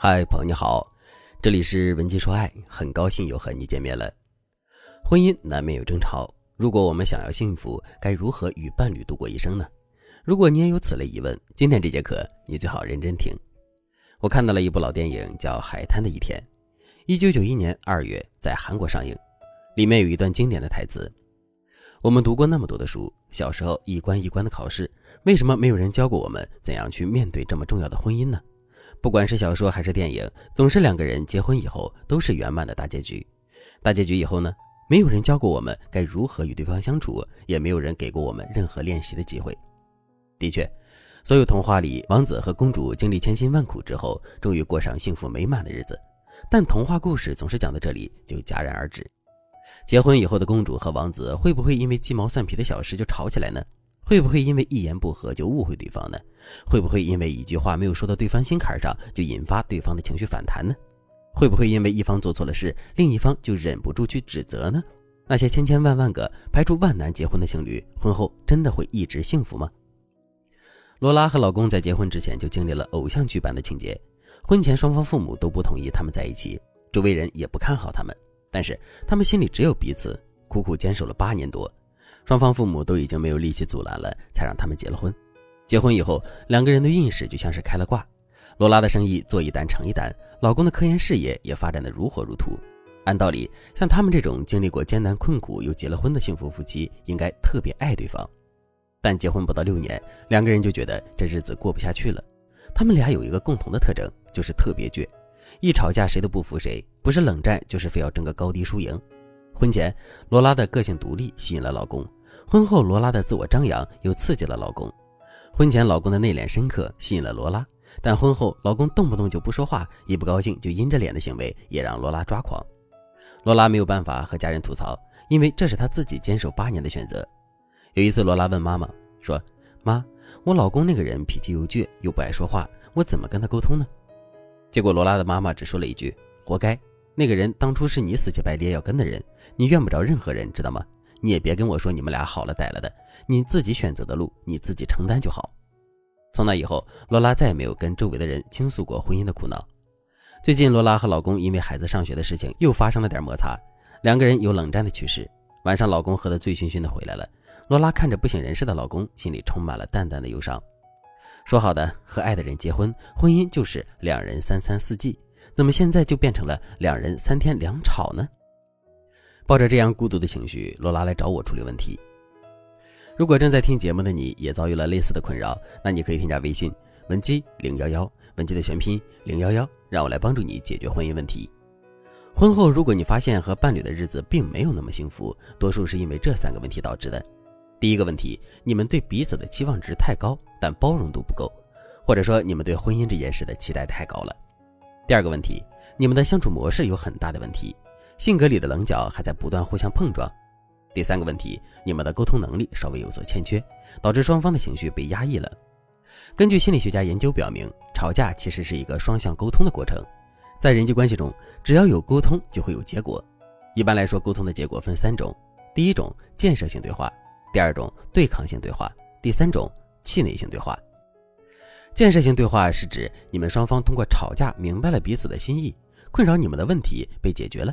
嗨，朋友你好，这里是文姬说爱，很高兴又和你见面了。婚姻难免有争吵，如果我们想要幸福，该如何与伴侣度过一生呢？如果你也有此类疑问，今天这节课你最好认真听。我看到了一部老电影，叫《海滩的一天》，一九九一年二月在韩国上映，里面有一段经典的台词：“我们读过那么多的书，小时候一关一关的考试，为什么没有人教过我们怎样去面对这么重要的婚姻呢？”不管是小说还是电影，总是两个人结婚以后都是圆满的大结局。大结局以后呢，没有人教过我们该如何与对方相处，也没有人给过我们任何练习的机会。的确，所有童话里王子和公主经历千辛万苦之后，终于过上幸福美满的日子。但童话故事总是讲到这里就戛然而止。结婚以后的公主和王子会不会因为鸡毛蒜皮的小事就吵起来呢？会不会因为一言不合就误会对方呢？会不会因为一句话没有说到对方心坎上就引发对方的情绪反弹呢？会不会因为一方做错了事，另一方就忍不住去指责呢？那些千千万万个排除万难结婚的情侣，婚后真的会一直幸福吗？罗拉和老公在结婚之前就经历了偶像剧般的情节，婚前双方父母都不同意他们在一起，周围人也不看好他们，但是他们心里只有彼此，苦苦坚守了八年多。双方父母都已经没有力气阻拦了，才让他们结了婚。结婚以后，两个人的运势就像是开了挂。罗拉的生意做一单成一单，老公的科研事业也发展的如火如荼。按道理，像他们这种经历过艰难困苦又结了婚的幸福夫妻，应该特别爱对方。但结婚不到六年，两个人就觉得这日子过不下去了。他们俩有一个共同的特征，就是特别倔，一吵架谁都不服谁，不是冷战就是非要争个高低输赢。婚前，罗拉的个性独立吸引了老公。婚后，罗拉的自我张扬又刺激了老公。婚前，老公的内敛深刻吸引了罗拉，但婚后，老公动不动就不说话，一不高兴就阴着脸的行为也让罗拉抓狂。罗拉没有办法和家人吐槽，因为这是她自己坚守八年的选择。有一次，罗拉问妈妈说：“妈，我老公那个人脾气又倔又不爱说话，我怎么跟他沟通呢？”结果，罗拉的妈妈只说了一句：“活该，那个人当初是你死乞白赖要跟的人，你怨不着任何人，知道吗？”你也别跟我说你们俩好了歹了的，你自己选择的路，你自己承担就好。从那以后，罗拉再也没有跟周围的人倾诉过婚姻的苦恼。最近，罗拉和老公因为孩子上学的事情又发生了点摩擦，两个人有冷战的趋势。晚上，老公喝得醉醺醺的回来了，罗拉看着不省人事的老公，心里充满了淡淡的忧伤。说好的和爱的人结婚，婚姻就是两人三餐四季，怎么现在就变成了两人三天两吵呢？抱着这样孤独的情绪，罗拉来找我处理问题。如果正在听节目的你也遭遇了类似的困扰，那你可以添加微信文姬零幺幺，文姬的全拼零幺幺，让我来帮助你解决婚姻问题。婚后，如果你发现和伴侣的日子并没有那么幸福，多数是因为这三个问题导致的。第一个问题，你们对彼此的期望值太高，但包容度不够，或者说你们对婚姻这件事的期待太高了。第二个问题，你们的相处模式有很大的问题。性格里的棱角还在不断互相碰撞。第三个问题，你们的沟通能力稍微有所欠缺，导致双方的情绪被压抑了。根据心理学家研究表明，吵架其实是一个双向沟通的过程。在人际关系中，只要有沟通，就会有结果。一般来说，沟通的结果分三种：第一种，建设性对话；第二种，对抗性对话；第三种，气馁性对话。建设性对话是指你们双方通过吵架明白了彼此的心意，困扰你们的问题被解决了。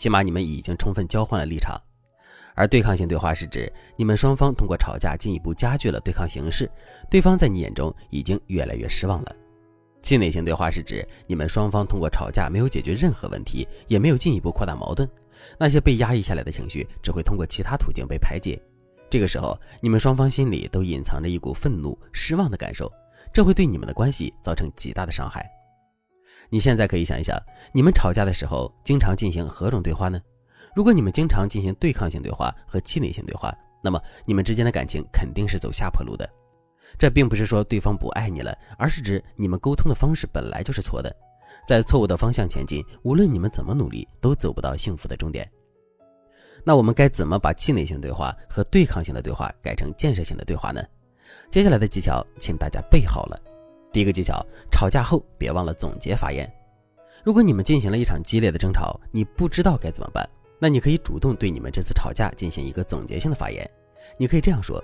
起码你们已经充分交换了立场，而对抗性对话是指你们双方通过吵架进一步加剧了对抗形势，对方在你眼中已经越来越失望了。气馁性对话是指你们双方通过吵架没有解决任何问题，也没有进一步扩大矛盾，那些被压抑下来的情绪只会通过其他途径被排解。这个时候，你们双方心里都隐藏着一股愤怒、失望的感受，这会对你们的关系造成极大的伤害。你现在可以想一想，你们吵架的时候经常进行何种对话呢？如果你们经常进行对抗性对话和气馁性对话，那么你们之间的感情肯定是走下坡路的。这并不是说对方不爱你了，而是指你们沟通的方式本来就是错的，在错误的方向前进，无论你们怎么努力，都走不到幸福的终点。那我们该怎么把气馁性对话和对抗性的对话改成建设性的对话呢？接下来的技巧，请大家备好了。第一个技巧，吵架后别忘了总结发言。如果你们进行了一场激烈的争吵，你不知道该怎么办，那你可以主动对你们这次吵架进行一个总结性的发言。你可以这样说：“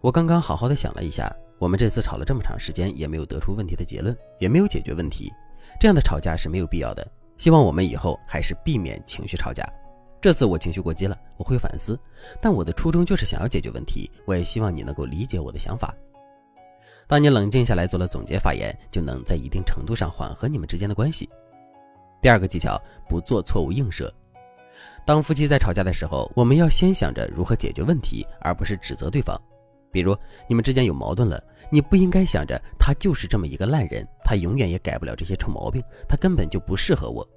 我刚刚好好的想了一下，我们这次吵了这么长时间，也没有得出问题的结论，也没有解决问题。这样的吵架是没有必要的。希望我们以后还是避免情绪吵架。这次我情绪过激了，我会反思，但我的初衷就是想要解决问题。我也希望你能够理解我的想法。当你冷静下来做了总结发言，就能在一定程度上缓和你们之间的关系。第二个技巧，不做错误映射。当夫妻在吵架的时候，我们要先想着如何解决问题，而不是指责对方。比如你们之间有矛盾了，你不应该想着他就是这么一个烂人，他永远也改不了这些臭毛病，他根本就不适合我。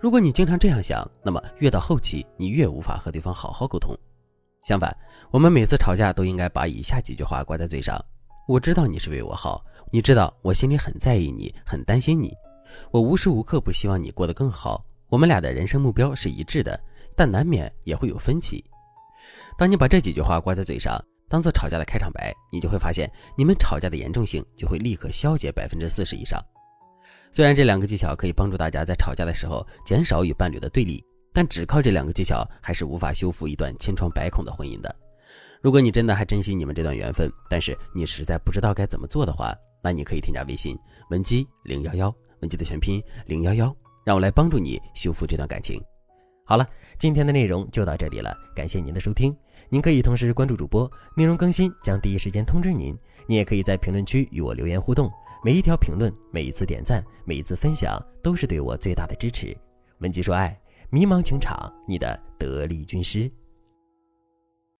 如果你经常这样想，那么越到后期，你越无法和对方好好沟通。相反，我们每次吵架都应该把以下几句话挂在嘴上：我知道你是为我好，你知道我心里很在意你，很担心你，我无时无刻不希望你过得更好。我们俩的人生目标是一致的，但难免也会有分歧。当你把这几句话挂在嘴上，当做吵架的开场白，你就会发现，你们吵架的严重性就会立刻消解百分之四十以上。虽然这两个技巧可以帮助大家在吵架的时候减少与伴侣的对立，但只靠这两个技巧还是无法修复一段千疮百孔的婚姻的。如果你真的还珍惜你们这段缘分，但是你实在不知道该怎么做的话，那你可以添加微信文姬零幺幺，文姬的全拼零幺幺，让我来帮助你修复这段感情。好了，今天的内容就到这里了，感谢您的收听。您可以同时关注主播，内容更新将第一时间通知您。您也可以在评论区与我留言互动。每一条评论，每一次点赞，每一次分享，都是对我最大的支持。文姬说爱，迷茫情场，你的得力军师。